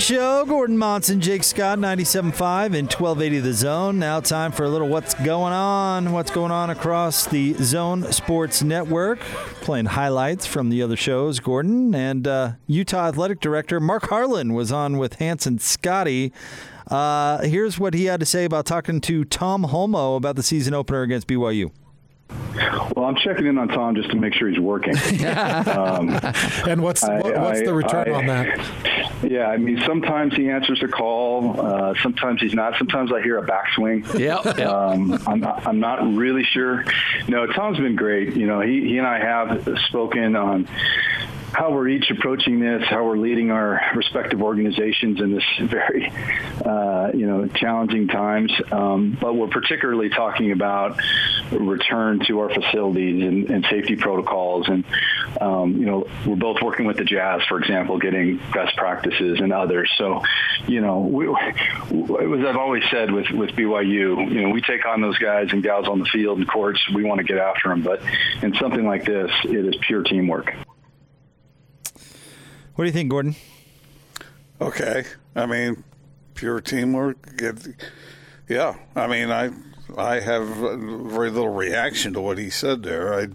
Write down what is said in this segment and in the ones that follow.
Big show. Gordon Monson, Jake Scott, 97.5 and 1280 The Zone. Now time for a little what's going on. What's going on across the Zone Sports Network. Playing highlights from the other shows, Gordon. And uh, Utah Athletic Director Mark Harlan was on with Hans and Scotty. Uh, here's what he had to say about talking to Tom Holmoe about the season opener against BYU. Well, I'm checking in on Tom just to make sure he's working. um, And what's I- what, what's I- the return I- on that? yeah, I mean, sometimes he answers the call, uh, sometimes he's not. Sometimes I hear a backswing. Yep, yep. Um, I'm, not, I'm not really sure. No, Tom's been great. You know, he, he and I have spoken on how we're each approaching this, how we're leading our respective organizations in this very, uh, you know, challenging times. Um, but we're particularly talking about return to our facilities and, and safety protocols. And, um, you know, we're both working with the Jazz, for example, getting best practices and others. So, you know, we, as I've always said with, with BYU, you know, we take on those guys and gals on the field and courts. We want to get after them. But in something like this, it is pure teamwork. What do you think, Gordon? Okay. I mean, pure teamwork. Get, yeah. I mean, I I have very little reaction to what he said there. I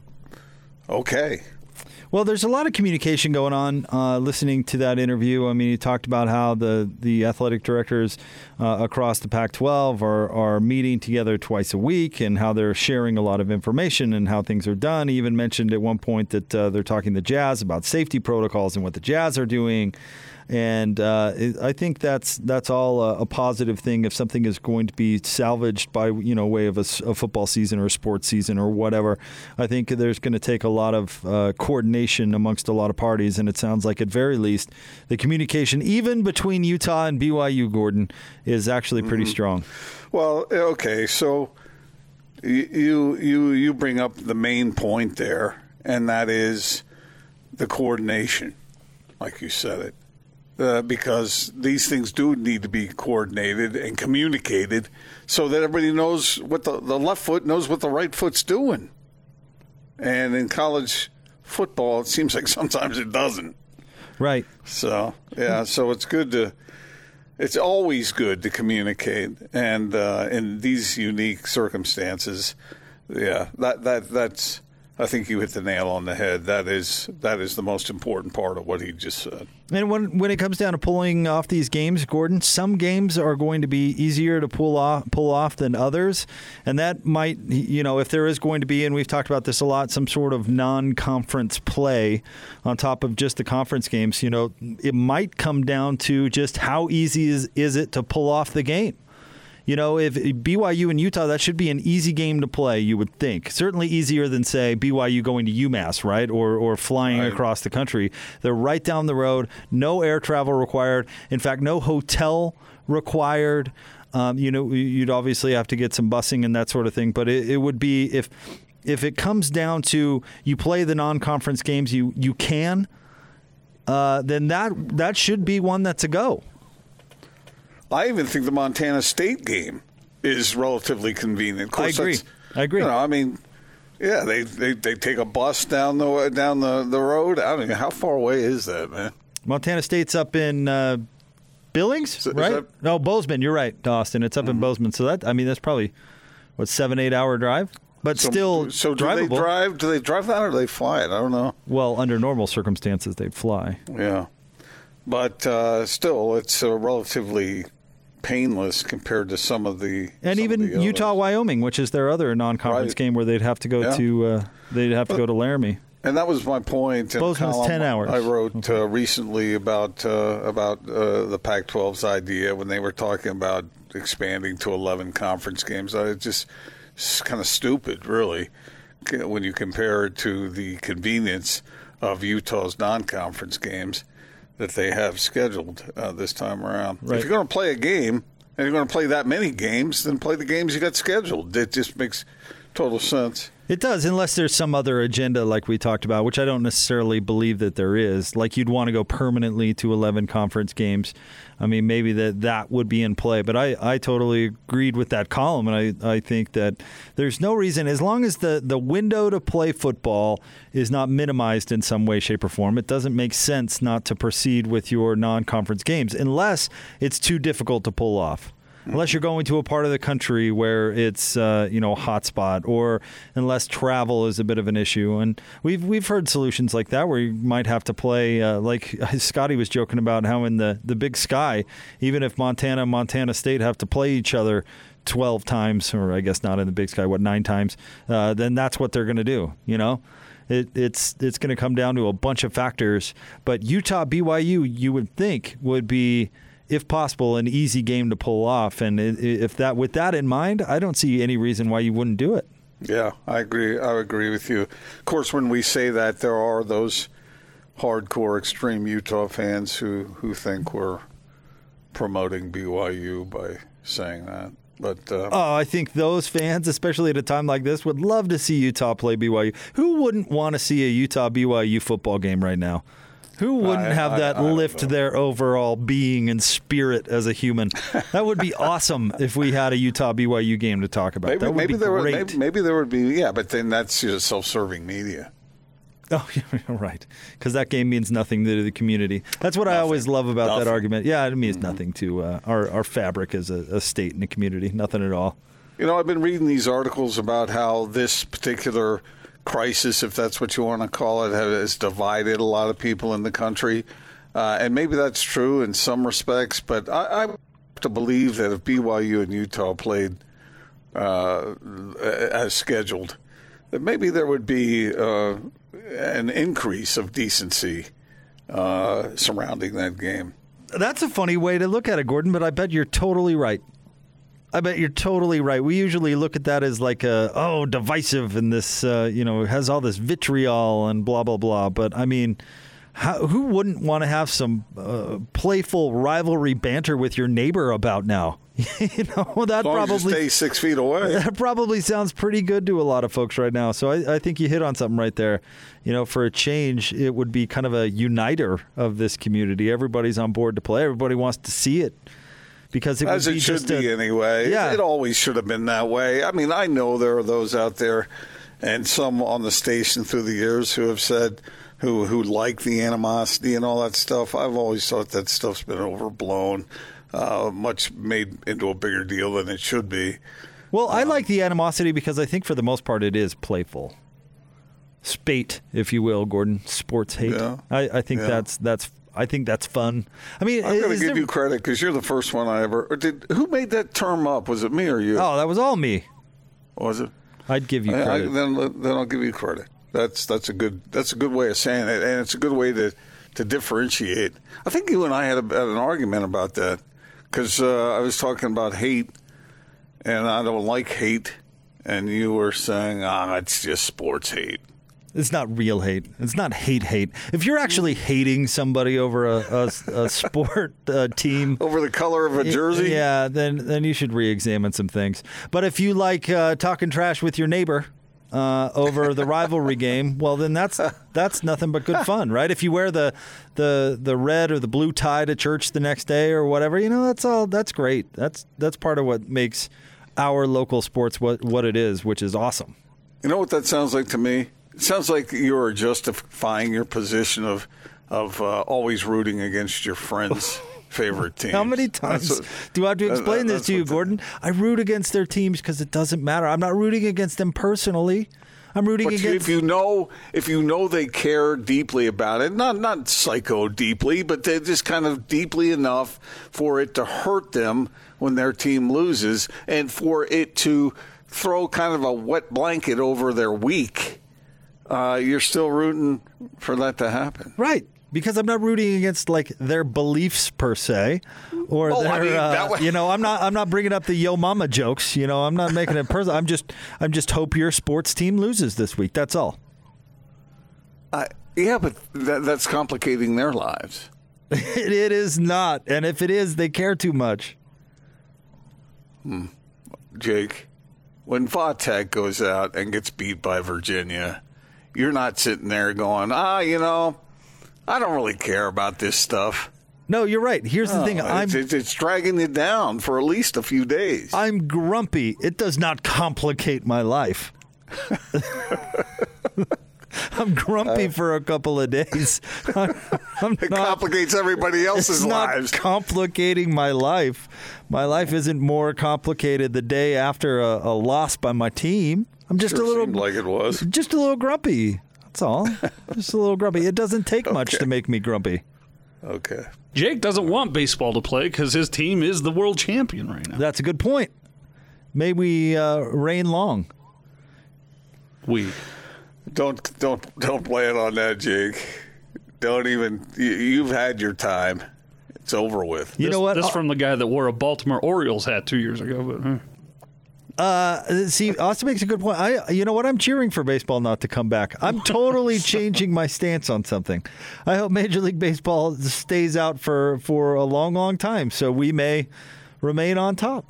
okay. Well, there's a lot of communication going on. Uh, listening to that interview, I mean, he talked about how the the athletic directors uh, across the Pac-12 are are meeting together twice a week, and how they're sharing a lot of information and how things are done. He even mentioned at one point that uh, they're talking to Jazz about safety protocols and what the Jazz are doing. And uh, I think that's that's all a, a positive thing. If something is going to be salvaged by you know way of a football season or a sports season or whatever, I think there's going to take a lot of uh, coordination amongst a lot of parties. And it sounds like at very least the communication, even between Utah and BYU, Gordon, is actually pretty strong. Well, okay. So you you you bring up the main point there, and that is the coordination, like you said it. Uh, because these things do need to be coordinated and communicated so that everybody knows what the, the left foot knows what the right foot's doing. And in college football, it seems like sometimes it doesn't. Right. So yeah, so it's good to. It's always good to communicate, and uh, in these unique circumstances, yeah, that that that's. I think you hit the nail on the head. That is that is the most important part of what he just said. And when when it comes down to pulling off these games, Gordon, some games are going to be easier to pull off pull off than others, and that might you know if there is going to be, and we've talked about this a lot, some sort of non-conference play on top of just the conference games. You know, it might come down to just how easy is is it to pull off the game. You know, if BYU and Utah, that should be an easy game to play. You would think certainly easier than say BYU going to UMass, right, or or flying Right. across the country. They're right down the road. No air travel required. In fact, no hotel required. Um, you know, you'd obviously have to get some busing and that sort of thing. But it, it would be if if it comes down to you play the non-conference games, you you can. Uh, then that that should be one that's a go. I even think the Montana State game is relatively convenient. Of course, I agree. I agree. You know, I mean, yeah, they, they they take a bus down the down the, the road. I don't know how far away is that, man. Montana State's up in uh, Billings, is right? that- Mm-hmm. no, Bozeman. You're right, Austin. It's up in Bozeman. So that I mean, that's probably what seven, eight hour drive, but So, still so do drivable. they drive? Do they drive that or do they fly it? I don't know. Well, under normal circumstances, they'd fly. Yeah, but uh, still, it's uh, relatively painless compared to some of the And even the Utah, others. Wyoming, which is their other non-conference Right. game where they'd have to go Yeah. to uh, they'd have to go to Laramie. And that was my point. in a column 10 hours. I wrote uh, recently about uh, about uh, the Pac-12's idea when they were talking about expanding to 11 conference games. I just it's kind of stupid, really, when you compare it to the convenience of Utah's non-conference games. That they have scheduled uh, this time around. Right. If you're going to play a game and you're going to play that many games, then play the games you got scheduled. It just makes total sense. It does, unless there's some other agenda like we talked about, which I don't necessarily believe that there is. Like you'd want to go permanently to 11 conference games. I mean, maybe that that would be in play. But I, I totally agreed with that column, and I, I think that there's no reason, as long as the, the window to play football is not minimized in some way, shape, or form, it doesn't make sense not to proceed with your non conference games unless it's too difficult to pull off unless you're going to a part of the country where it's uh, you know a hotspot, or unless travel is a bit of an issue. And we've we've heard solutions like that where you might have to play. Uh, like Scotty was joking about how in the the Big Sky, even if Montana and Montana State have to play each other. 12 times, or I guess not in the big sky, what, nine times, uh, then that's what they're going to do, you know? It, it's it's going to come down to a bunch of factors. But Utah BYU, you would think, would be if possible, an easy game to pull off. And if that, with that in mind, I don't see any reason why you wouldn't do it. Yeah, I agree. I agree with you. Of course, when we say that, there are those hardcore, extreme Utah fans who who think we're promoting BYU by saying that. But uh, oh, I think those fans, especially at a time like this, would love to see Utah play BYU. Who wouldn't want to see a Utah BYU football game right now? Who wouldn't I- have I- that I lift their overall being and spirit as a human? that would be awesome if we had a Utah BYU game to talk about. maybe that would maybe be there would great. maybe, maybe there would be yeah, but then that's just self-serving media. Oh, yeah, right. Because that game means nothing to the community. That's what I always love about that Nothing. Mm-hmm. argument. Yeah, it means nothing to uh, our our fabric as a, a state and a community. Nothing at all. You know, I've been reading these articles about how this particular crisis, if that's what you want to call it, has divided a lot of people in the country. Uh, and maybe that's true in some respects, but I, I have to believe that if BYU and Utah played uh, as scheduled, that maybe there would be uh, an increase of decency uh, surrounding that game. That's a funny way to look at it, Gordon. But I bet you're totally right. I bet you're totally right. We usually look at that as like a oh divisive and this uh, you know has all this vitriol and blah blah blah. But I mean, how, who wouldn't want to have some uh, playful rivalry banter with your neighbor about now? you know that As long as you probably stay six feet away. that probably sounds pretty good to a lot of folks right now. So I, I think you hit on something right there. You know, for a change, it would be kind of a uniter of this community. Everybody's on board to play. Everybody wants to see it because it As would it be should just be a, anyway. Yeah. It always should have been that way. I mean, I know there are those out there and some on the station through the years who have said who who like the animosity and all that stuff. I've always thought that stuff's been overblown, uh, much made into a bigger deal than it should be. Well, I like the animosity because I think for the most part it is playful. Spate, if you will, Gordon. Sports hate. Yeah. I, I think Yeah. that's that's I think that's fun. I mean, I'm going to give there- you credit because you're the first one I ever or did. Who made that term up? Was it me or you? Oh, that was all me. Was it? I'd give you I- I- credit. then then I'll give you credit. That's that's a good that's a good way of saying it, and it's a good way to to differentiate. I think you and I had, a, had an argument about that because uh, I was talking about hate, and I don't like hate, and you were saying, ah, it's just sports hate. It's not real hate. It's not hate hate. If you're actually hating somebody over a, a, a sport uh, team, Over the color of a jersey, yeah, then then you should re-examine some things. But if you like uh, talking trash with your neighbor uh, over the rivalry game, well, then that's that's nothing but good fun, right? If you wear the the the red or the blue tie to church the next day or whatever, you know, that's all. That's great. That's that's part of what makes our local sports what what it is, which is awesome. You know what that sounds like to me? It sounds like you're justifying your position of of uh, always rooting against your friends' favorite team. How many times do I have to that- explain this to you, what Gordon? I root against their teams because it doesn't matter. I'm not rooting against them personally. I'm rooting But against. if you know, if you know they care deeply about it, not not psycho deeply, but they just kind of deeply enough for it to hurt them when their team loses, and for it to throw kind of a wet blanket over their week, uh, you're still rooting for that to happen. Right. Because I'm not rooting against like their beliefs per se, or Oh, their, I mean, uh, way- you know, I'm not, I'm not bringing up the yo mama jokes. You know, I'm not making it personal. I'm just, I'm just hope your sports team loses this week. That's all. Uh, yeah, but that, that's complicating their lives. it, it is not. And if it is, they care too much. Hmm. Jake, when Va Tech goes out and gets beat by Virginia, you're not sitting there going, ah, you know, I don't really care about this stuff. No, you're right. Here's the thing. Oh, I'm it's, it's, dragging you down for at least a few days. I'm grumpy. It does not complicate my life. I'm grumpy for a couple of days. I'm, I'm it not, complicates everybody else's it's not lives. complicating my life. My life isn't more complicated the day after a, a loss by my team. I'm just Sure a little like it was. just a little grumpy. That's all. just a little grumpy. It doesn't take much to make me grumpy. Okay. Jake doesn't want baseball to play because his team is the world champion right now. That's a good point. May we uh, reign long. We. Don't don't don't play it on that, Jake. Don't even. You, you've had your time. It's over with. You this, know what? This Uh, from the guy that wore a Baltimore Orioles hat two years ago. But huh. Uh, see, Austin makes a good point. I, you know what? I'm cheering for baseball not to come back. I'm totally changing my stance on something. I hope Major League Baseball stays out for for a long, long time, so we may remain on top.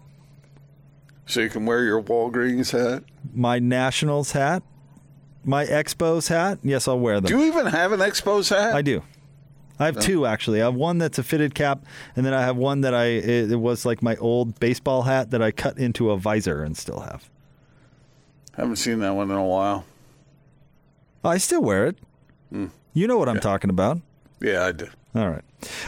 So you can wear your Walgreens hat. My Nationals hat, my Expos hat. Yes, I'll wear them. Do you even have an Expos hat? I do. I have two actually. I have one that's a fitted cap, and then I have one that I it, it was like my old baseball hat that I cut into a visor and still have. Haven't seen that one in a while. I still wear it. Hmm. You know what I'm talking about. Yeah, I do. All right.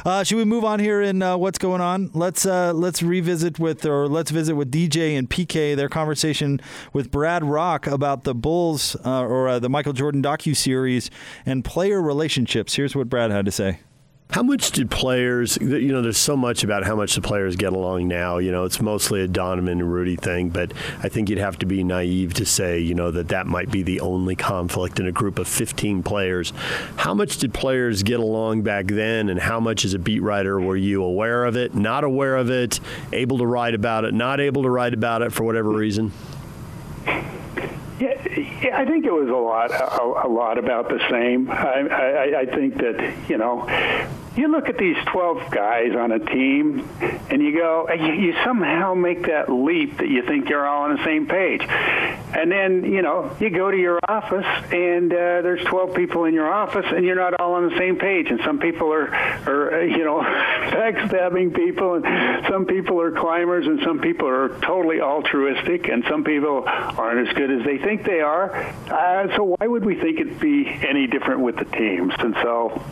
Uh, should we move on here in uh, what's going on? Let's uh, let's revisit with or let's visit with DJ and PK their conversation with Brad Rock about the Bulls uh, or uh, the Michael Jordan docu series and player relationships. Here's what Brad had to say. How much did players, you know, there's so much about how much the players get along now. You know, it's mostly a Donovan and Rudy thing, but I think you'd have to be naive to say, you know, that that might be the only conflict in a group of 15 players. How much did players get along back then, and how much as a beat writer were you aware of it, not aware of it, able to write about it, not able to write about it for whatever reason? I think it was a lot, a, a lot about the same. I, I, I think that you know, you look at these twelve guys on a team, and you go, you, you somehow make that leap that you think you're all on the same page, and then you know, you go to your office, and uh, there's twelve people in your office, and you're not all on the same page, and some people are, are uh, you know, backstabbing people, and some people are climbers, and some people are totally altruistic, and some people aren't as good as they think they are. Uh, so why would we think it'd be any different with the teams? And so.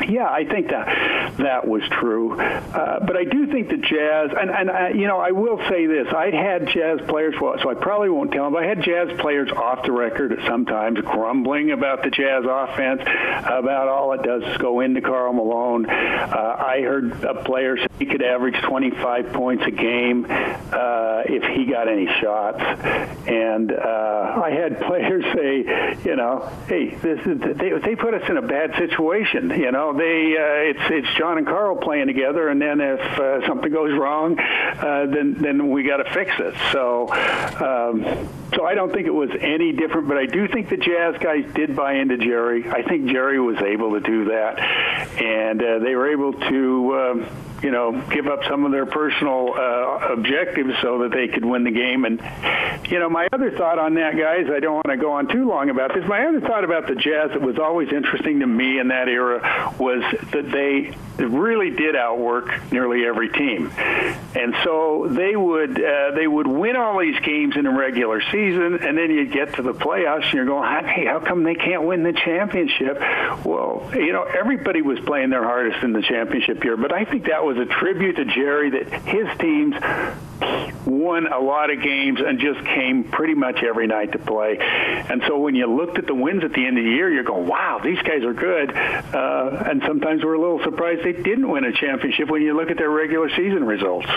Yeah, I think that that was true, uh, but I do think the Jazz, and and uh, you know, I will say this: I'd had Jazz players, well, so I probably won't tell them. But I had Jazz players off the record sometimes grumbling about the Jazz offense, about all it does is go into Karl Malone. Uh, I heard a player say he could average 25 points a game uh, if he got any shots, and uh, I had players say, you know, hey, this is they they put us in a bad situation, you know they uh, it's it's John and Karl playing together, and then if uh, something goes wrong, uh, then then we got to fix it. So um, so I don't think it was any different, but I do think the Jazz guys did buy into Jerry. I think Jerry was able to do that, and uh, they were able to. Um, you know, give up some of their personal uh, objectives so that they could win the game. And, you know, my other thought on that, guys, I don't want to go on too long about this. My other thought about the Jazz that was always interesting to me in that era was that they really did outwork nearly every team, and so they would uh, they would win all these games in the regular season, and then you get to the playoffs, and you're going, hey, how come they can't win the championship? Well, you know, everybody was playing their hardest in the championship year, but I think that was a tribute to Jerry that his teams won a lot of games and just came pretty much every night to play. And so when you looked at the wins at the end of the year, you're going, wow, these guys are good. Uh, and sometimes we're a little surprised they didn't win a championship when you look at their regular season results.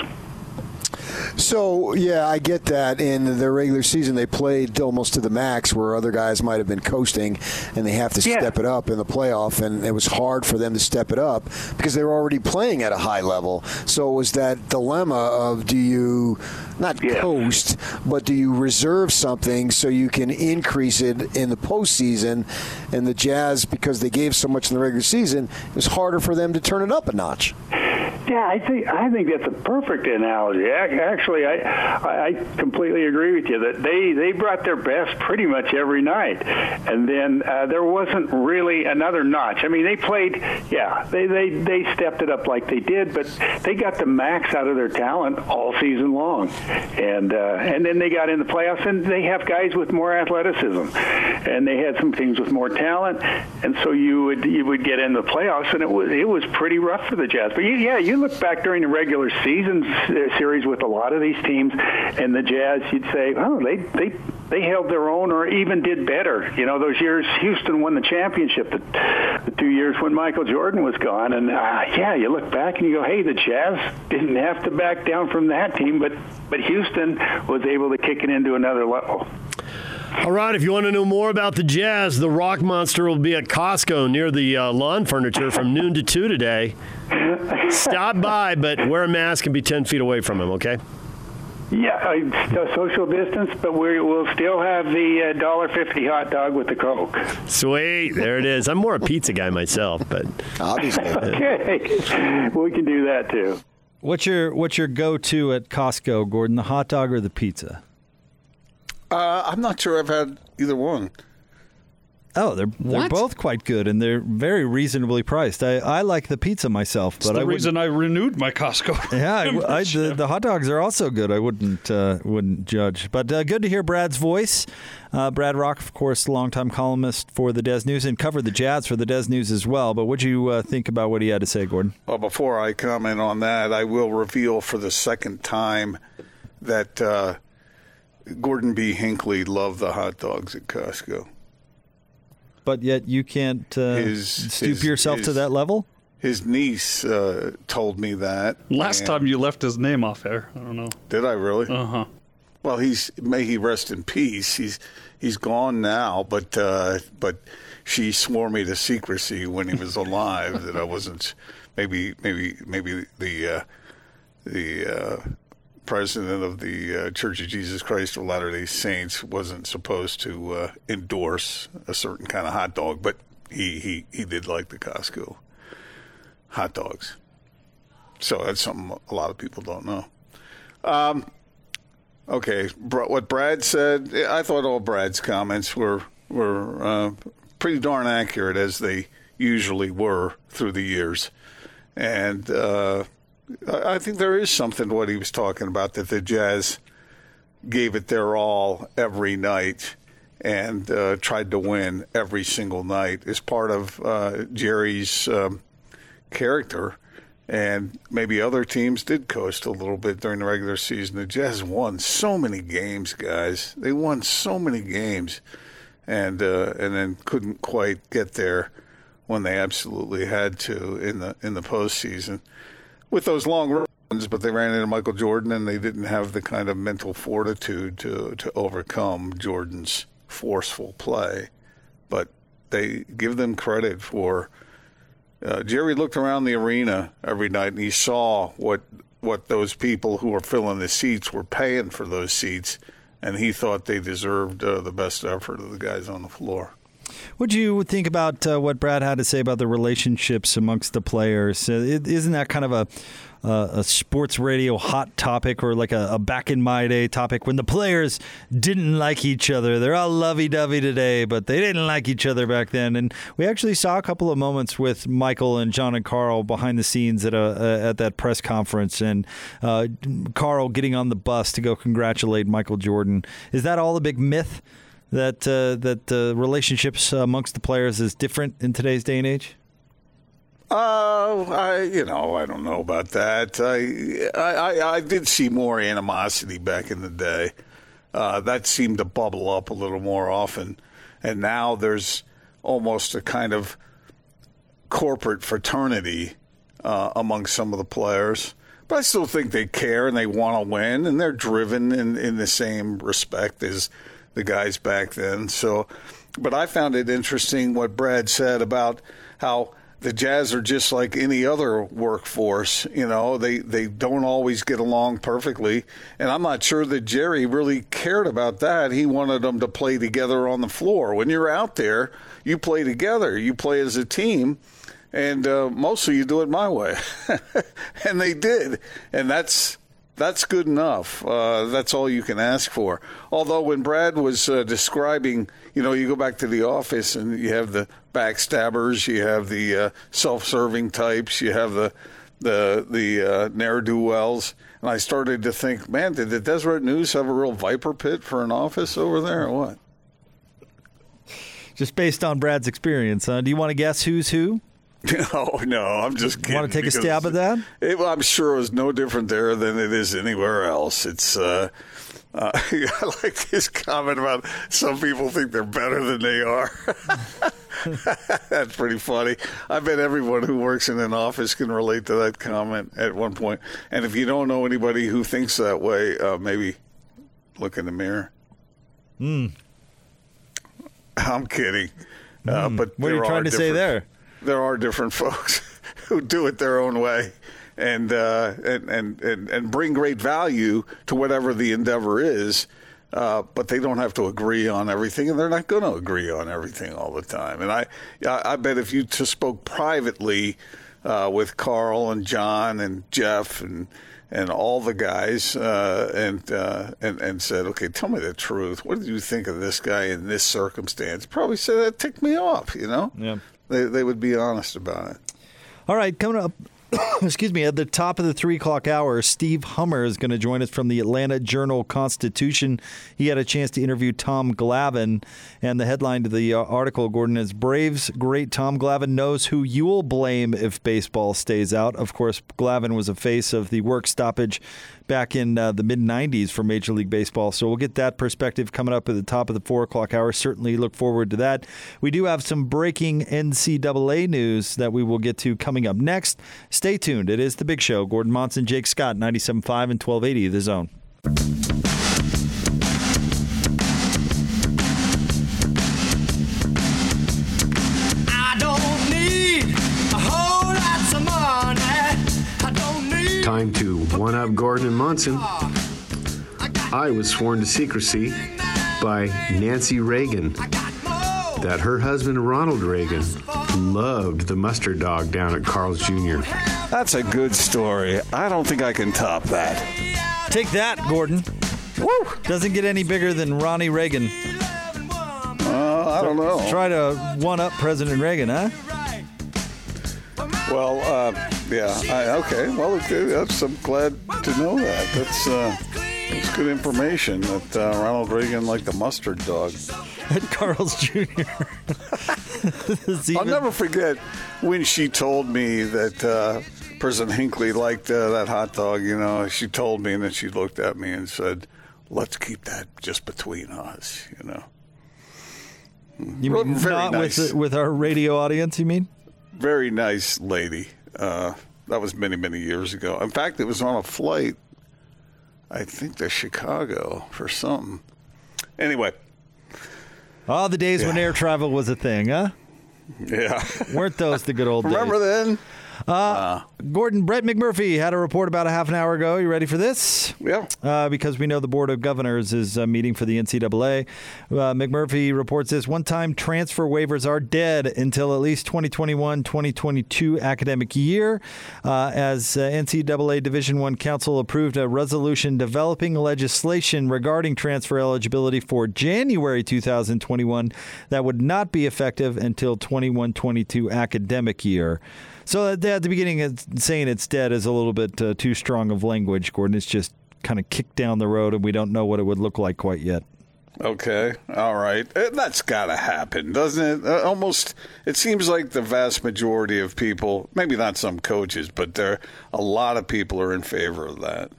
So yeah, I get that. In the regular season, they played almost to the max, where other guys might have been coasting, and they have to Yeah. step it up in the playoff. And it was hard for them to step it up because they were already playing at a high level. So it was that dilemma of do you not Yeah. coast, but do you reserve something so you can increase it in the postseason? And the Jazz, because they gave so much in the regular season, it was harder for them to turn it up a notch. Yeah, I think I think that's a perfect analogy. Actually, I I completely agree with you that they they brought their best pretty much every night, and then uh, there wasn't really another notch. I mean, they played, yeah, they they they stepped it up like they did, but they got the max out of their talent all season long, and uh, and then they got in the playoffs, and they have guys with more athleticism, and they had some teams with more talent, and so you would you would get in the playoffs, and it was it was pretty rough for the Jazz. But yeah, you look back during the regular season series with a lot of these teams, and the Jazz, you'd say, oh, they they they held their own or even did better. You know, those years Houston won the championship, the, the two years when Michael Jordan was gone, and uh, yeah, you look back and you go, hey, the Jazz didn't have to back down from that team, but but Houston was able to kick it into another level. All right, if you want to know more about the Jazz, the Rock Monster will be at Costco near the uh, lawn furniture from noon to 2 today. Stop by, but wear a mask and be 10 feet away from him, okay? Yeah, social distance, but we will still have the uh, dollar fifty hot dog with the coke. Sweet. There it is. I'm more a pizza guy myself, but Obviously. Okay, we can do that too. What's your what's your go to at Costco, Gordon? The hot dog or the pizza? Uh, I'm not sure I've had either one. Oh, they're they're What? both quite good and they're very reasonably priced. I, I like the pizza myself, It's but the I reason I renewed my Costco. Yeah, I, I- the, the hot dogs are also good. I wouldn't uh, wouldn't judge, but uh, good to hear Brad's voice. Uh, Brad Rock, of course, longtime columnist for the Des News and covered the Jazz for the Des News as well. But what'd you uh, think about what he had to say, Gordon? Well, before I comment on that, I will reveal for the second time that uh, Gordon B. Hinckley loved the hot dogs at Costco. But yet you can't uh, His- stoop his- yourself to that level. His niece uh, told me that. Last time you left his name off air. I don't know. Did I really? Uh huh. Well, he's may he rest in peace. He's he's gone now, but uh, but she swore me to secrecy when he was alive that I wasn't. Maybe maybe maybe the uh, the uh, president of the uh, Church of Jesus Christ of Latter Day Saints wasn't supposed to uh, endorse a certain kind of hot dog, but he he he did like the Costco hot dogs. So that's something a lot of people don't know. Um, Okay, what Brad said, I thought all Brad's comments were were uh, pretty darn accurate as they usually were through the years, and uh, I think there is something to what he was talking about that the Jazz gave it their all every night and uh, tried to win every single night as part of uh, Jerry's um, character. And maybe other teams did coast a little bit during the regular season. The Jazz won so many games, guys. They won so many games, and uh, and then couldn't quite get there when they absolutely had to in the in the postseason with those long runs. But they ran into Michael Jordan, and they didn't have the kind of mental fortitude to to overcome Jordan's forceful play. But they give them credit for. Uh, Jerry looked around the arena every night and he saw what what those people who were filling the seats were paying for those seats, and he thought they deserved uh, the best effort of the guys on the floor. What do you think about uh, what Brad had to say about the relationships amongst the players? Uh, it, isn't that kind of a uh, a sports radio hot topic or like a, a back in my day topic when the players didn't like each other? They're all lovey dovey today, but they didn't like each other back then. And we actually saw a couple of moments with Michael and John and Karl behind the scenes at a at that press conference, and uh, Karl getting on the bus to go congratulate Michael Jordan. Is that all a big myth? That uh, that uh, relationships amongst the players is different in today's day and age? Uh, I you know I don't know about that. I I, I did see more animosity back in the day. Uh, that seemed to bubble up a little more often, and now there's almost a kind of corporate fraternity uh, among some of the players. but I still think they care and they want to win, and they're driven in, in the same respect as the guys back then. So, but I found it interesting what Brad said about how the Jazz are just like any other workforce. You know, they, they don't always get along perfectly. And I'm not sure that Jerry really cared about that. He wanted them to play together on the floor. When you're out there, you play together, you play as a team. And uh, mostly you do it my way. and they did. And that's that's good enough. Uh, that's all you can ask for. Although when Brad was uh, describing, you know, you go back to the office and you have the backstabbers, you have the uh, self-serving types, you have the the the uh, ne'er do wells, and I started to think, man, did the Deseret News have a real viper pit for an office over there, or what? Just based on Brad's experience, huh? Do you want to guess who's who? No, no, I'm just kidding. Want to take a stab at that? It, well, I'm sure it was no different there than it is anywhere else. It's. Uh, uh, I like his comment about some people think they're better than they are. That's pretty funny. I bet everyone who works in an office can relate to that comment at one point. And if you don't know anybody who thinks that way, uh, maybe look in the mirror. Hmm. I'm kidding. Uh, but What are you trying to say there? There are different folks who do it their own way. And, uh, and and and and bring great value to whatever the endeavor is, uh, but they don't have to agree on everything, and they're not going to agree on everything all the time. And I, I bet if you just spoke privately uh, with Karl and John and Jeff and and all the guys, uh, and uh, and and said, "Okay, tell me the truth. What did you think of this guy in this circumstance?" Probably say that ticked me off. You know, Yeah. They they would be honest about it. All right, coming up. excuse me, at the top of the three o'clock hour, Steve Hummer is going to join us from the Atlanta Journal Constitution. He had a chance to interview Tom Glavine, and the headline to the uh, article, Gordon, is Braves great Tom Glavine knows who you'll blame if baseball stays out. Of course, Glavine was a face of the work stoppage back in uh, the mid 90s for Major League Baseball. So we'll get that perspective coming up at the top of the four o'clock hour. Certainly look forward to that. We do have some breaking NCAA news that we will get to coming up next. Stay tuned. It is The Big Show. Gordon Monson, Jake Scott, 97.5 and 1280 The Zone. I don't need a whole lot of money. I don't need Time to one up Gordon and Monson. I was sworn to secrecy by Nancy Reagan that her husband Ronald Reagan loved the mustard dog down at Carl's Jr. That's a good story. I don't think I can top that. Take that, Gordon. Woo! Doesn't get any bigger than Ronnie Reagan. Uh, I don't know. Try to one up President Reagan, huh? Well, uh, yeah. I, okay. Well, okay, I'm glad to know that. That's uh, that's good information. That uh, Ronald Reagan liked the mustard dog. At Carl's Jr. I'll never forget when she told me that uh, President Hinckley liked uh, that hot dog. You know, she told me, and then she looked at me and said, "Let's keep that just between us." You know. You mean Very not nice. with with our radio audience? You mean? very nice lady. Uh, that was many, many years ago. In fact, it was on a flight, I think to Chicago for something. Anyway, all the days when air travel was a thing, huh? yeah. Weren't those the good old days? Remember then? Uh, Gordon, Brett McMurphy had a report about a half an hour ago. You ready for this? Yeah. Uh, because we know the Board of Governors is uh, meeting for the NCAA. Uh, McMurphy reports this one time transfer waivers are dead until at least 2021 2022 academic year, uh, as uh, NCAA Division One Council approved a resolution developing legislation regarding transfer eligibility for January 2021 that would not be effective until 21 22 academic year. So at the- at the beginning, it's saying it's dead is a little bit uh, too strong of language, Gordon. It's just kind of kicked down the road, and we don't know what it would look like quite yet. Okay. All right. Uh, That's got to happen, doesn't it? Uh, almost. It seems like the vast majority of people, maybe not some coaches, but there a lot of people are in favor of that.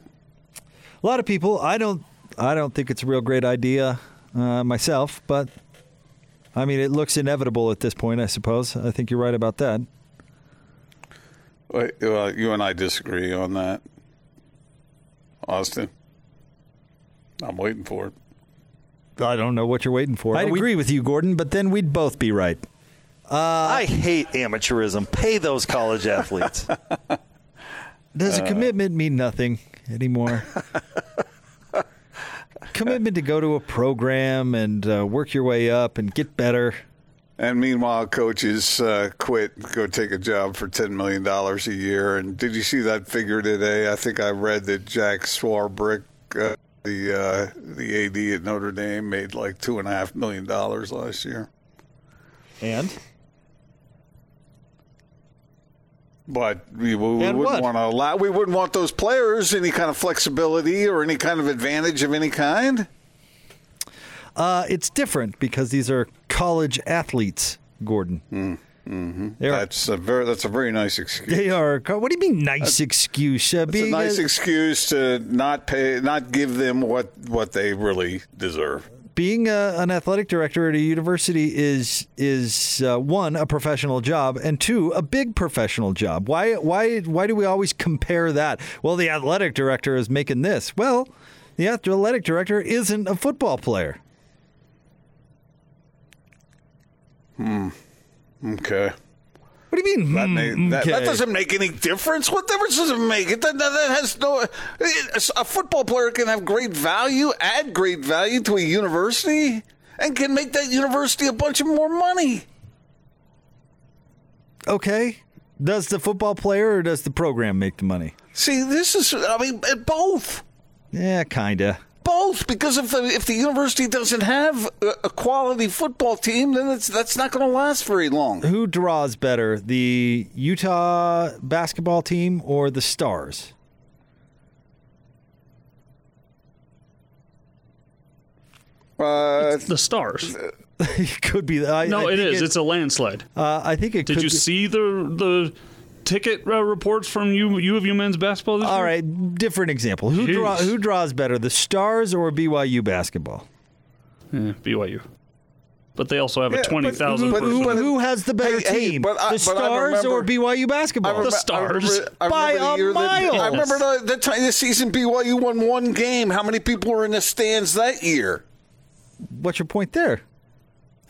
A lot of people, I don't, I don't think it's a real great idea uh, myself, but I mean, it looks inevitable at this point. I suppose. I think you're right about that. Wait, Well, you and I disagree on that. Austin. I'm waiting for it. I don't know what you're waiting for. I'd agree with you, Gordon, but then we'd both be right. I hate amateurism. Pay those college athletes. Does a commitment mean nothing anymore? commitment to go to a program and uh, work your way up and get better. And meanwhile, coaches uh, quit, go take a job for ten million dollars a year. And did you see that figure today? I think I read that Jack Swarbrick, uh, the uh, the AD at Notre Dame, made like two and a half million dollars last year. And But we, we wouldn't what? want to allow. We wouldn't want those players any kind of flexibility or any kind of advantage of any kind. Uh, it's different because these are college athletes, Gordon. Mm-hmm. They are, That's a very that's a very nice excuse. they are. What do you mean, nice excuse? Uh, It's a nice a- excuse to not pay, not give them what what they really deserve. being a, an athletic director at a university is is uh, one a professional job and two a big professional job. Why why why do we always compare that? Well, the athletic director is making this. Well, the athletic director isn't a football player. Okay. What do you mean? That, hmm, that, that doesn't make any difference. What difference does it make? It, that, that has no. A football player can have great value, add great value to a university, and can make that university a bunch of more money. Okay. Does the football player or does the program make the money? See, this is. I mean, both. Yeah, kinda. Both, because if the if the university doesn't have a, a quality football team, then it's that's not going to last very long. Who draws better, the Utah basketball team or the Stars? Uh, The Stars. it could be. I, No, I it. It's a landslide. Uh, I think it. Did could you be- see the the ticket uh, reports from U, U of U men's basketball this All year? right, different example. Who draw, who draws better, the Stars or BYU basketball? Yeah, BYU. But they also have Yeah, a but- twenty thousand but- Who, but- who has the better Hey, hey, team, but I- the but I Stars or remember- BYU basketball? Remember, The Stars. I remember, I By remember the a year that- mile. I remember the, the time this season BYU won one game. How many people were in the stands that year? What's your point there?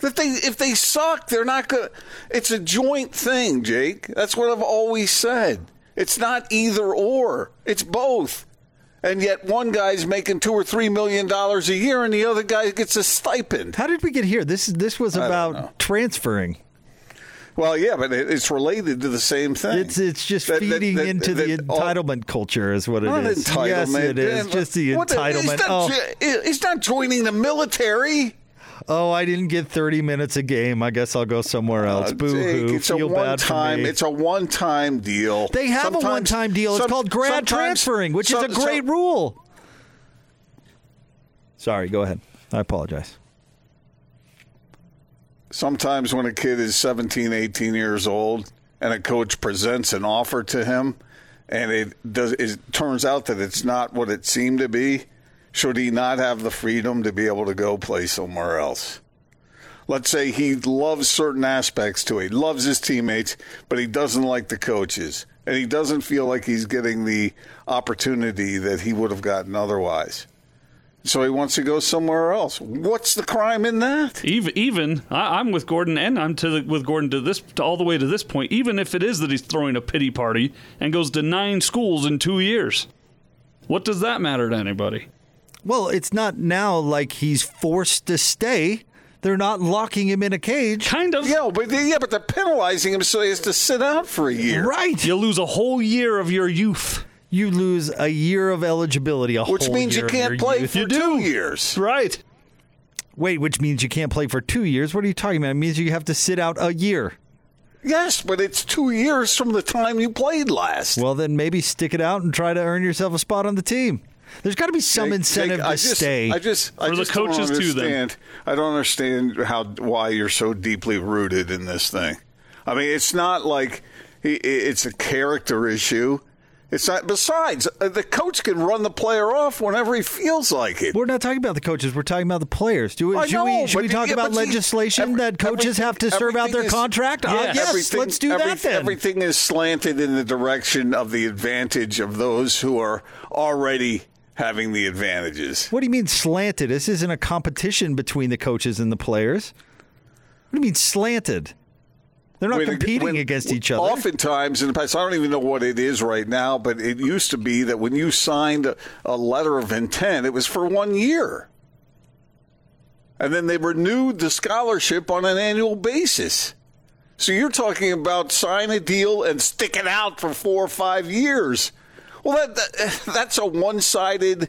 That they if they suck, they're not good. It's a joint thing, Jake. That's what I've always said. It's not either or. It's both. And yet one guy's making two or three million dollars a year, and the other guy gets a stipend. How did we get here? This is this was about transferring. Well, yeah, but it's related to the same thing. It's it's just That- that- feeding that- into the that all- entitlement culture, is what it is. entitlement. Yes, it is. Just the He's entitlement. not, Oh, he's not joining the military. Oh, I didn't get 30 minutes a game. I guess I'll go somewhere else. Uh, Boo hoo. It's Feel a bad one-time. for me. It's a one-time deal. They have a one-time deal. It's some- called grad transferring, which some- is a great some- rule. Sorry, go ahead. I apologize. Sometimes when a kid is 17, 18 years old and a coach presents an offer to him and it does it turns out that it's not what it seemed to be, should he not have the freedom to be able to go play somewhere else? Let's say he loves certain aspects to it. Loves his teammates, but he doesn't like the coaches. And he doesn't feel like he's getting the opportunity that he would have gotten otherwise. So he wants to go somewhere else. What's the crime in that? Even, even I, I'm with Gordon, and I'm to the, with Gordon to this to all the way to this point. Even if it is that he's throwing a pity party and goes to nine schools in two years, what does that matter to anybody? Well, it's not now like he's forced to stay. They're not locking him in a cage. Kind of. Yeah, but yeah, but they're penalizing him so he has to sit out for a year. Right. You lose a whole year of your youth. You lose a year of eligibility, a Which whole means year you can't play youth. for two years. Right. Wait, which means you can't play for two years? What are you talking about? It means you have to sit out a year. Yes, but it's two years from the time you played last. Well, then maybe stick it out and try to earn yourself a spot on the team. There's got to be some Jake- incentive Jake, to I just, stay. I just, I For the just don't coaches too, then. I don't understand how why you're so deeply rooted in this thing. I mean, it's not like it's a character issue. It's not. Besides, uh, the coach can run the player off whenever he feels like it. We're not talking about the coaches. We're talking about the players. Do we, I should know, we, should we talk yeah, about legislation every- that coaches have to serve out their is- contract? Uh, Yes. yes, let's do every- that then. Everything is slanted in the direction of the advantage of those who are already having the advantages. What do you mean slanted? This isn't a competition between the coaches and the players. What do you mean slanted? They're not When- competing when- against each other. Oftentimes in the past, I don't even know what it is right now, but it used to be that when you signed a, a letter of intent, it was for one year. And then they renewed the scholarship on an annual basis. So you're talking about sign a deal and stick it out for four or five years. Well, that, that that's a one-sided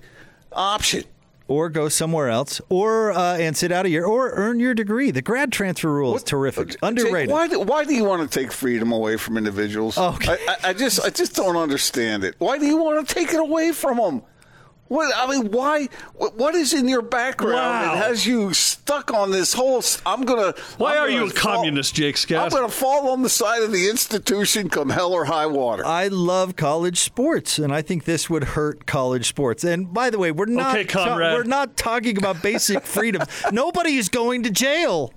option. or go somewhere else, or uh, and sit out a year, or earn your degree. The grad transfer rule is terrific, Jake, underrated. why, do- why do you want to take freedom away from individuals? Okay. I, I, I just I just don't understand it. Why do you want to take it away from them? What I mean, why? What, what is in your background Wow. that has you stuck on this whole? I'm gonna. Why I'm are you gonna a communist, Jake Scott? I'm going to fall on the side of the institution, come hell or high water. I love college sports, and I think this would hurt college sports. And by the way, we're not Okay, Conrad. we're not talking about basic freedom. Nobody is going to jail.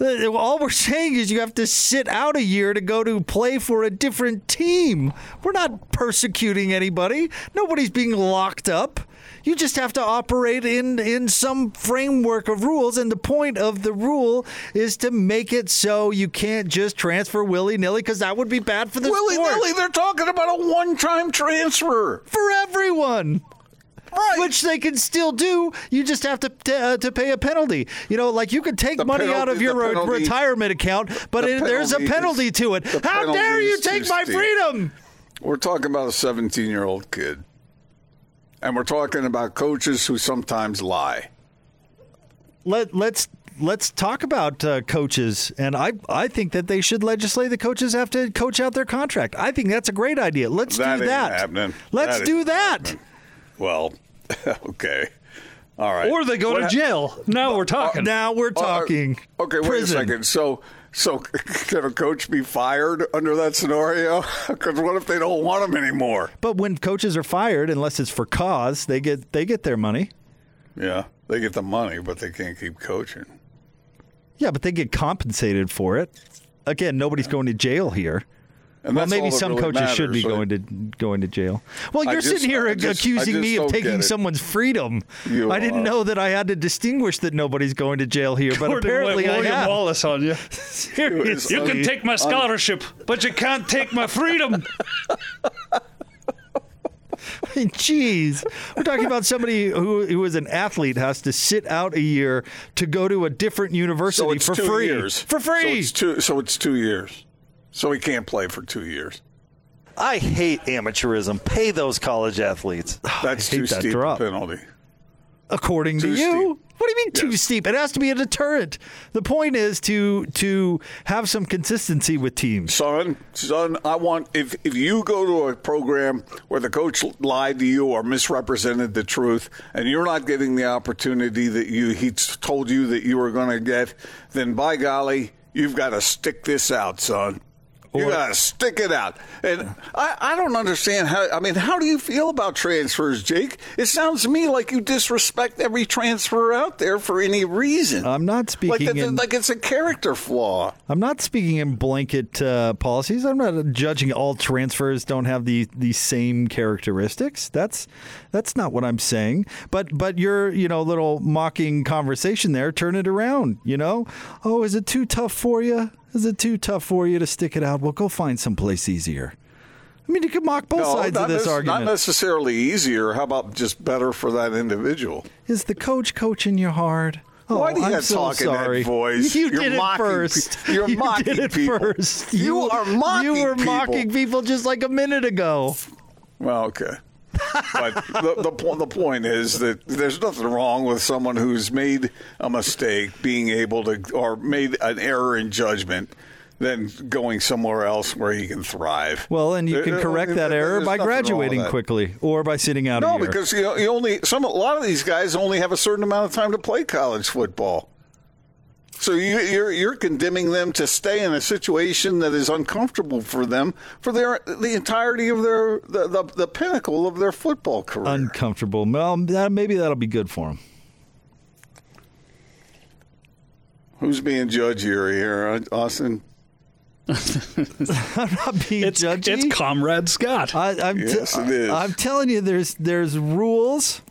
Uh, All we're saying is you have to sit out a year to go to play for a different team. We're not persecuting anybody. Nobody's being locked up. You just have to operate in in some framework of rules, and the point of the rule is to make it so you can't just transfer willy nilly because that would be bad for the sport. willy nilly. they're talking about a one-time transfer. for everyone. Right. Which they can still do. You just have to to, uh, to pay a penalty. You know, like you could take The money out of your penalty- retirement account, but the it, there's a penalty penalty is- to it. How dare you take my steep. freedom? We're talking about a 17 year old kid. And we're talking about coaches who sometimes lie. Let let's let's talk about uh, coaches, and I I think that they should legislate the coaches have to coach out their contract. I think that's a great idea. Let's That do that. happening. Let's That do that. happening. Well, okay. All right. or they go to What- jail. Now we're uh, uh, talking. Now we're Uh, uh talking. okay, wait prison. a second. So, so can a coach be fired under that scenario? Because what if they don't want him anymore? But when coaches are fired, unless it's for cause, they get they get their money. Yeah, they get the money, but they can't keep coaching. Yeah, but they get compensated for it. Again, nobody's going to jail here. And well, maybe some really coaches should be matters, going to going to jail. Well, you're just- sitting here just- accusing me of taking someone's freedom. You I didn't are. know that I had to distinguish that nobody's going to jail here, but Gordon apparently went I William have. Wallace on you. Seriously. You can take my scholarship, but you can't take my freedom. Jeez, we're talking about somebody who who is an athlete has to sit out a year to go to a different university So it's for two free. years. For So free. it's two. So it's two years. So he can't play for two years. I hate amateurism. Pay those college athletes. That's too that steep drop. a penalty. according to you. steep. What do you mean too steep? It has to be a deterrent. The point is to to have some consistency with teams. Son, son, I want if if you go to a program where the coach lied to you or misrepresented the truth, and you're not getting the opportunity that you he told you that you were going to get, then by golly, you've got to stick this out, son. You got to stick it out. And I, I don't understand how. I mean, how do you feel about transfers, Jake? It sounds to me like you disrespect every transfer out there for any reason. I'm not like, speaking that- in- like it's a character flaw. I'm not speaking in blanket uh, policies. I'm not judging all transfers don't have the the same characteristics. That's that's not what I'm saying. But but your you know little mocking conversation there, turn it around. You know, oh, is it too tough for you? Is it too tough for you to stick it out? Well, go find someplace easier. I mean, you could mock both sides not of this nec- argument. Not necessarily easier. How about just better for that individual? Is the coach coaching you hard? Oh, Why do you I'm have so talk in that voice? You You're did it mocking first. pe- you're you mocking did it people. first. You are mocking You were people. mocking people just like a minute ago. Well, okay. But the, the, the point is that there's nothing wrong with someone who's made a mistake being able to, or made an error in judgment, than going somewhere else where he can thrive. Well, and you can There- correct that there- error by nothing wrong with graduating quickly or by sitting out a No, year. because you know you only some a lot of these guys only have a certain amount of time to play college football. So you, you're you're condemning them to stay in a situation that is uncomfortable for them for their the entirety of their the, the, the pinnacle of their football career. uncomfortable. Well, that, maybe that'll be good for them. Who's being judge here? Here, uh, Austin. I'm not being It's judgy. it's Comrade Scott. I, I'm, Yes, it is. I'm telling you, there's there's rules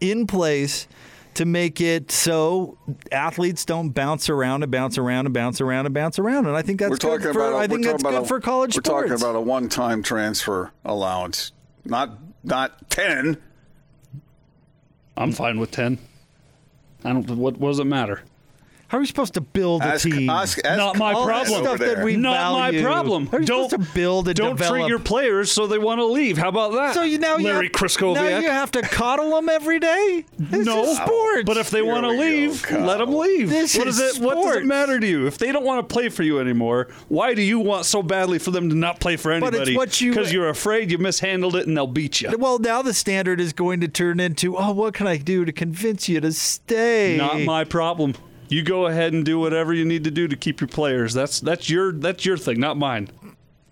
in place to make it so athletes don't bounce around and bounce around and bounce around and bounce around. And I think that's we're good talking for about. a- I think that's good a- for college We're sports. talking about a one-time transfer allowance, not not ten. I'm fine with ten. I don't. What, what does it matter? How are we supposed to build a Ask, team? ask, ask Not my all that problem. Stuff that we Not value. my problem. How are you don't supposed to build and don't develop? treat your players so they want to leave. How about that? so you now Larry you have, Krystkowiak. Now you have to coddle them every day. This no is sports. But if they want to we go, leave, let them leave. This what is does it? What does it matter to you if they don't want to play for you anymore? Why do you want so badly for them to not play for But it's anybody? what you- because you're afraid you mishandled it and they'll beat you. well, now the standard is going to turn into, oh, what can I do to convince you to stay? Not my problem. You go ahead and do whatever you need to do to keep your players. That's that's your that's your thing, not mine.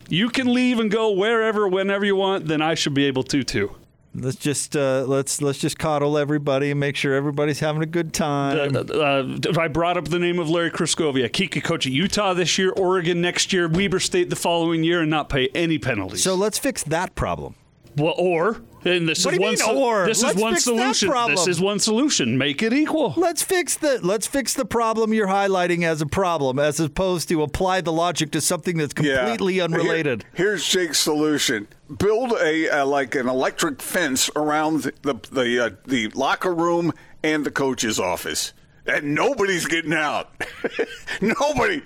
You can leave and go wherever, whenever you want. Then I should be able to too. Let's just uh, let's let's just coddle everybody and make sure everybody's having a good time. Uh, uh, I brought up the name of Larry Krystkowiak. He could coach at Utah this year, Oregon next year, Weber State the following year, and not pay any penalties. so let's fix that problem. well, or and this What is do you one. mean, so- or? This Let's is one solution. This is one solution. Make it equal. Let's fix the let's fix the problem you're highlighting as a problem, as opposed to apply the logic to something that's Yeah. completely unrelated. Here- here's Jake's solution: build a uh, like an electric fence around the the the, uh, the locker room and the coach's office, and nobody's getting out. Nobody.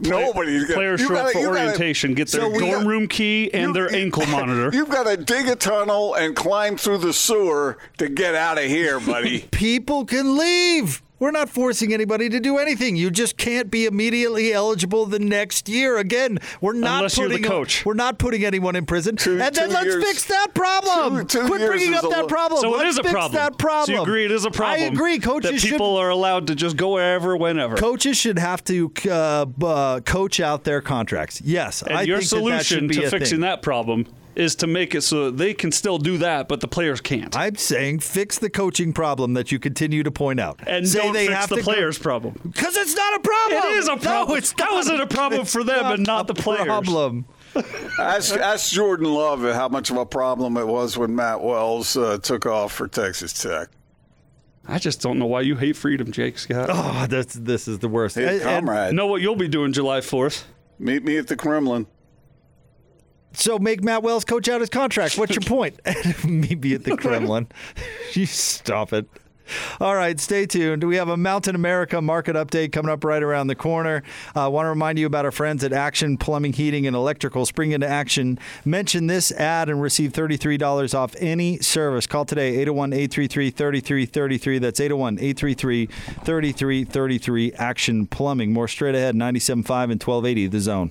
Nobody's getting Players you show up gotta- for you gotta- orientation, get their So dorm got- room key and you- their ankle monitor. You've got to dig a tunnel and climb through the sewer to get out of here, buddy. People can leave. We're not forcing anybody to do anything. You just can't be immediately eligible the next year. Again, we're not Unless you're the putting a- coach. we're not putting anyone in prison. Two- and then let's years- fix that problem. two- two Quit bringing up that problem. So let's it is a fix problem. that problem. So you agree it is a problem. I agree. Coaches that should people are allowed to just go wherever, whenever. coaches should have to uh, uh, coach out their contracts. Yes, and I your think that that solution to fixing thing. that problem is to make it so that they can still do that, but the players can't. I'm saying fix the coaching problem that you continue to point out. and Say don't they fix have the to go- players' problem. Because it's not a problem. It is a problem. No, it's How not. is it a problem for It's them and not a the players? Problem. ask, ask Jordan Love how much of a problem it was when Matt Wells uh, took off for Texas Tech. I just don't know why you hate freedom, Jake Scott. Oh, that's this is the worst. Hey, And- and comrade, Know what you'll be doing July 4th? meet me at the Kremlin. So make Matt Wells coach out his contract. What's your point? Maybe at the Kremlin. you stop it. All right, stay tuned. We have a Mountain America market update coming up right around the corner. I uh, want to remind you about our friends at Action Plumbing, Heating, and Electrical. Spring into action. Mention this ad and receive $33 off any service. Call today, 801 833 3333. That's 801 833 3333. Action Plumbing. More straight ahead, 97.5 and 1280, the zone.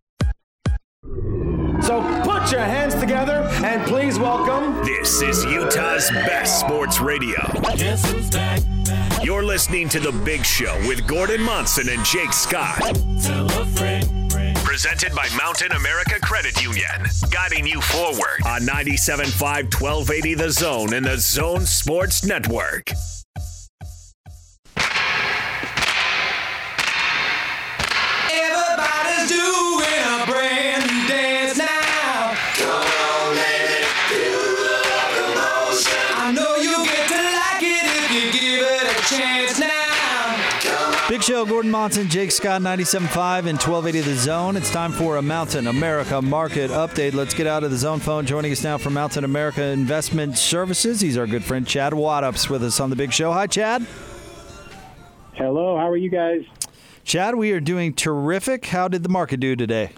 So put your hands together and please welcome. This is Utah's best sports radio. You're listening to The Big Show with Gordon Monson and Jake Scott. Presented by Mountain America Credit Union. Guiding you forward on 97.5 1280 The Zone and the Zone Sports Network. Big Show, Gordon Monson, Jake Scott, 97.5 and 1280 The Zone. It's time for a Mountain America market update. Let's get out of the zone phone. Joining us now from Mountain America Investment Services, he's our good friend Chad Waddoups with us on the Big Show. Hi, Chad. Hello, how are you guys? Chad, we are doing terrific. How did the market do today?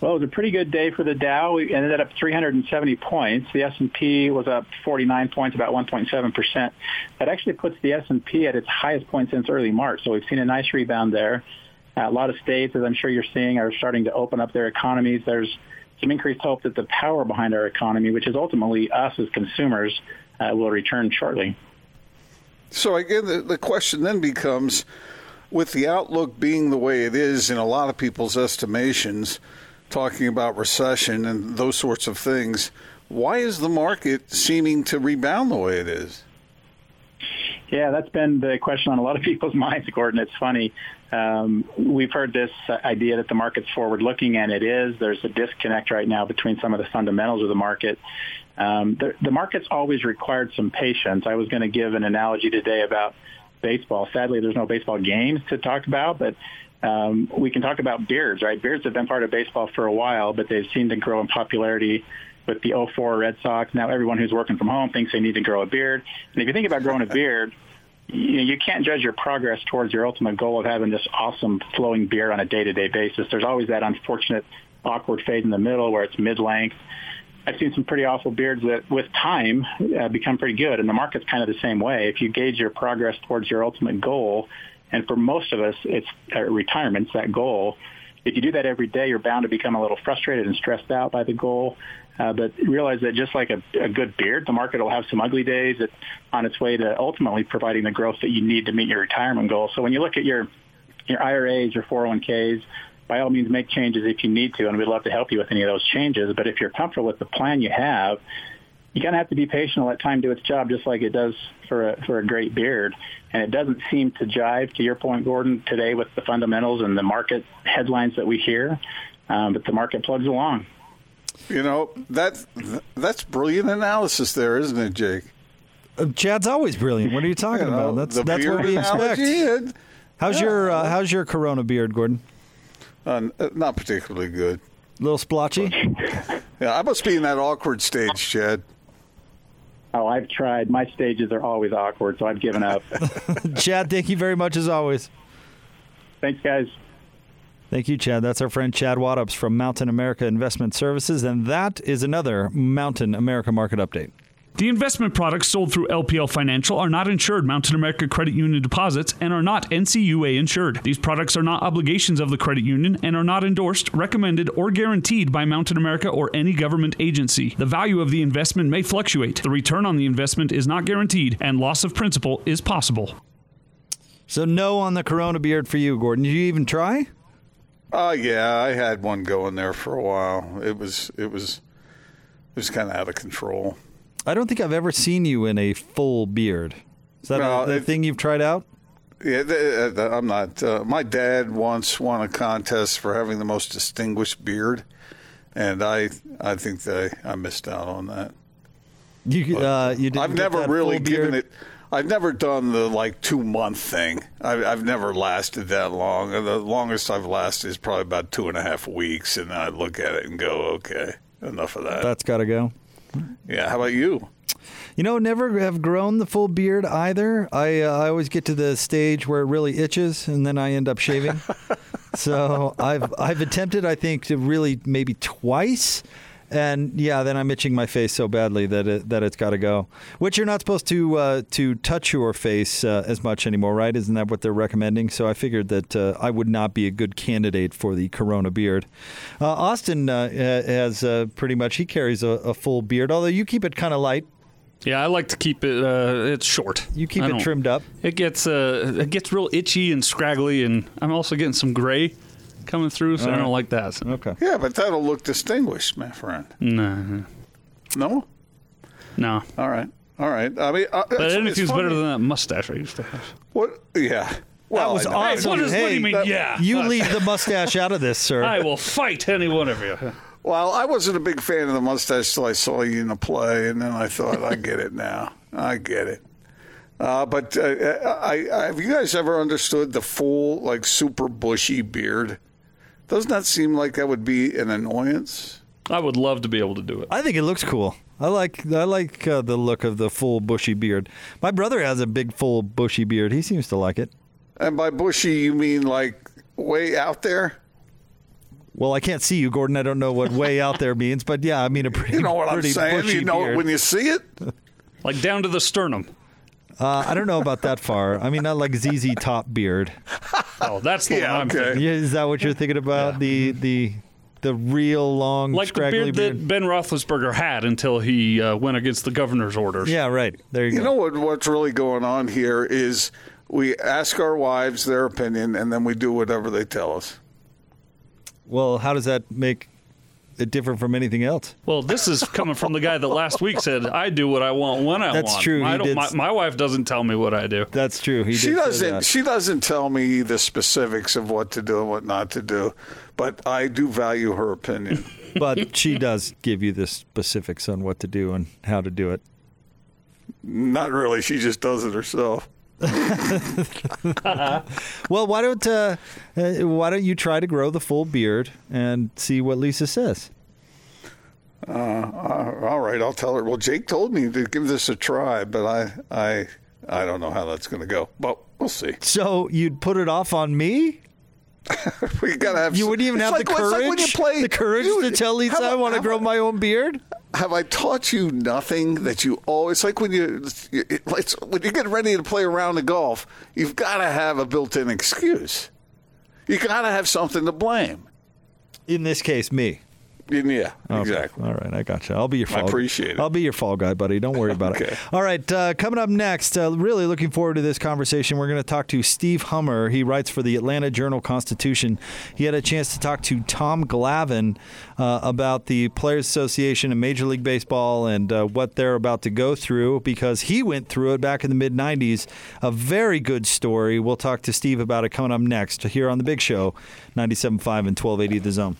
Well, it was a pretty good day for the Dow. We ended up 370 points. The S&P was up 49 points, about 1.7 percent. That actually puts the S&P at its highest point since early March. So we've seen a nice rebound there. Uh, a lot of states, as I'm sure you're seeing, are starting to open up their economies. There's some increased hope that the power behind our economy, which is ultimately us as consumers, uh, will return shortly. So again, the, the question then becomes, with the outlook being the way it is in a lot of people's estimations, talking about recession and those sorts of things, why is the market seeming to rebound the way it is? Yeah, that's been the question on a lot of people's minds, Gordon. It's funny. Um, we've heard this idea that the market's forward looking, and it is. There's a disconnect right now between some of the fundamentals of the market. Um, the, the market's always required some patience. I was going to give an analogy today about baseball. Sadly, there's no baseball games to talk about, but um, we can talk about beards, right? Beards have been part of baseball for a while, but they've seemed to grow in popularity with the 04 Red Sox. Now everyone who's working from home thinks they need to grow a beard. And if you think about growing a beard, you, you can't judge your progress towards your ultimate goal of having this awesome flowing beard on a day-to-day basis. There's always that unfortunate awkward fade in the middle where it's mid-length. I've seen some pretty awful beards that, with time, uh, become pretty good. And the market's kind of the same way. If you gauge your progress towards your ultimate goal, and for most of us, it's uh, retirement's that goal. If you do that every day, you're bound to become a little frustrated and stressed out by the goal. Uh, but realize that just like a, a good beard, the market will have some ugly days on its way to ultimately providing the growth that you need to meet your retirement goal. So when you look at your your IRAs, your 401ks, by all means make changes if you need to, and we'd love to help you with any of those changes. But if you're comfortable with the plan you have, you're of have to be patient and let time do its job just like it does for a, for a great beard. And it doesn't seem to jive, to your point, Gordon, today with the fundamentals and the market headlines that we hear. Um, but the market plugs along. You know, that, that's brilliant analysis there, isn't it, Jake? Uh, Chad's always brilliant. What are you talking You know, about? That's that's what we expect. analogy, How's Yeah. your uh, How's your Corona beard, Gordon? Uh, not particularly good. A little splotchy. Yeah, I must be in that awkward stage, Chad. Oh, I've tried. My stages are always awkward, so I've given up. Chad, thank you very much as always. Thanks, guys. Thank you, Chad. That's our friend Chad Waddoups from Mountain America Investment Services, and that is another Mountain America market update. The investment products sold through LPL Financial are not insured Mountain America Credit Union deposits and are not NCUA insured. These products are not obligations of the credit union and are not endorsed, recommended, or guaranteed by Mountain America or any government agency. The value of the investment may fluctuate. The return on the investment is not guaranteed, and loss of principal is possible. So, no on the Corona beard for you, Gordon. Did you even try? Oh yeah, I had one going there for a while. It was it was it was kind of out of control. I don't think I've ever seen you in a full beard. Is that No, a, a it- thing you've tried out? Yeah, th- uh, I'm not. Uh, my dad once won a contest for having the most distinguished beard, and I I think that I, I missed out on that. You uh, you I've never really given it. I've never done the like two month thing. I've, I've never lasted that long. The longest I've lasted is probably about two and a half weeks, and I look at it and go, okay, enough of that. That's got to go. Yeah. How about you? You know, never have grown the full beard either. I uh, I always get to the stage where it really itches, and then I end up shaving. so I've I've attempted, I think, to really maybe twice, and yeah, then I'm itching my face so badly that it, that it's got to go. Which you're not supposed to uh, to touch your face uh, as much anymore, right? Isn't that what they're recommending? So I figured that uh, I would not be a good candidate for the Corona beard. Uh, Austin uh, has uh, pretty much he carries a, a full beard, although you keep it kind of light. Yeah, I like to keep it. Uh, it's short. You keep I it trimmed up. It gets uh, it gets real itchy and scraggly, and I'm also getting some gray coming through, so I don't like that. So. Okay. Yeah, but that'll look distinguished, my friend. No, No. no. All right. All right. I mean, uh, But it's- it's anything's better than that mustache I used to have. What? Yeah. Well, was I awesome. what is- what do you mean, that- yeah? You leave the mustache out of this, sir. I will fight any one of you. Well, I wasn't a big fan of the mustache till I saw you in a play, and then I thought, I get it now. I get it. Uh, but uh, I, I, have you guys ever understood the full, like, super bushy beard? Doesn't that seem like that would be an annoyance? I would love to be able to do it. I think it looks cool. I like I like uh, the look of the full bushy beard. My brother has a big full bushy beard. He seems to like it. And by bushy, you mean like way out there? Well, I can't see you, Gordon. I don't know what way out there means, but yeah, I mean a pretty You know what I'm saying? bushy You know beard. when you see it? Like down to the sternum. Uh, I don't know about that far. I mean, not like ZZ Top beard. Oh, that's the Yeah, one I'm okay. thinking. Yeah, is that what you're thinking about? The the the real long Like the scraggly beard that Ben Roethlisberger had until he uh, went against the governor's orders. Yeah, right. There you, You go. know what? What's really going on here is we ask our wives their opinion, and then we do whatever they tell us. well, how does that make it different from anything else? Well, this is coming from the guy that last week said, "I do what I want when I That's want." true, I don't, my, my wife doesn't tell me what I do. That's true. He She doesn't. that. She doesn't tell me the specifics of what to do and what not to do, but I do value her opinion. but she does give you the specifics on what to do and how to do it. not really. She just does it herself. Well, why don't uh, uh, why don't you try to grow the full beard and see what Lisa says? Uh, all right, I'll tell her. Well, Jake told me to give this a try, but I, I, I don't know how that's going to go. But we'll see. So you'd put it off on me? We gotta have. You some- wouldn't even have like- the courage, like play the courage you- to tell Lisa I want to grow my own beard. Have I taught you nothing that you always like when you it's when you get ready to play a round of golf, you've got to have a built-in excuse. You got to have something to blame. In this case, me. Yeah, Okay. exactly. All right, I got you. I'll be your fall. I appreciate it. I'll be your fall guy, buddy. Don't worry about Okay. it. All right, uh, coming up next. Uh, really looking forward to this conversation. We're going to talk to Steve Hummer. He writes for the Atlanta Journal Constitution. He had a chance to talk to Tom Glavine uh, about the Players Association and Major League Baseball and uh, what they're about to go through because he went through it back in the mid '90s. A very good story. We'll talk to Steve about it coming up next here on the Big Show, 97.5 and 1280 The Zone.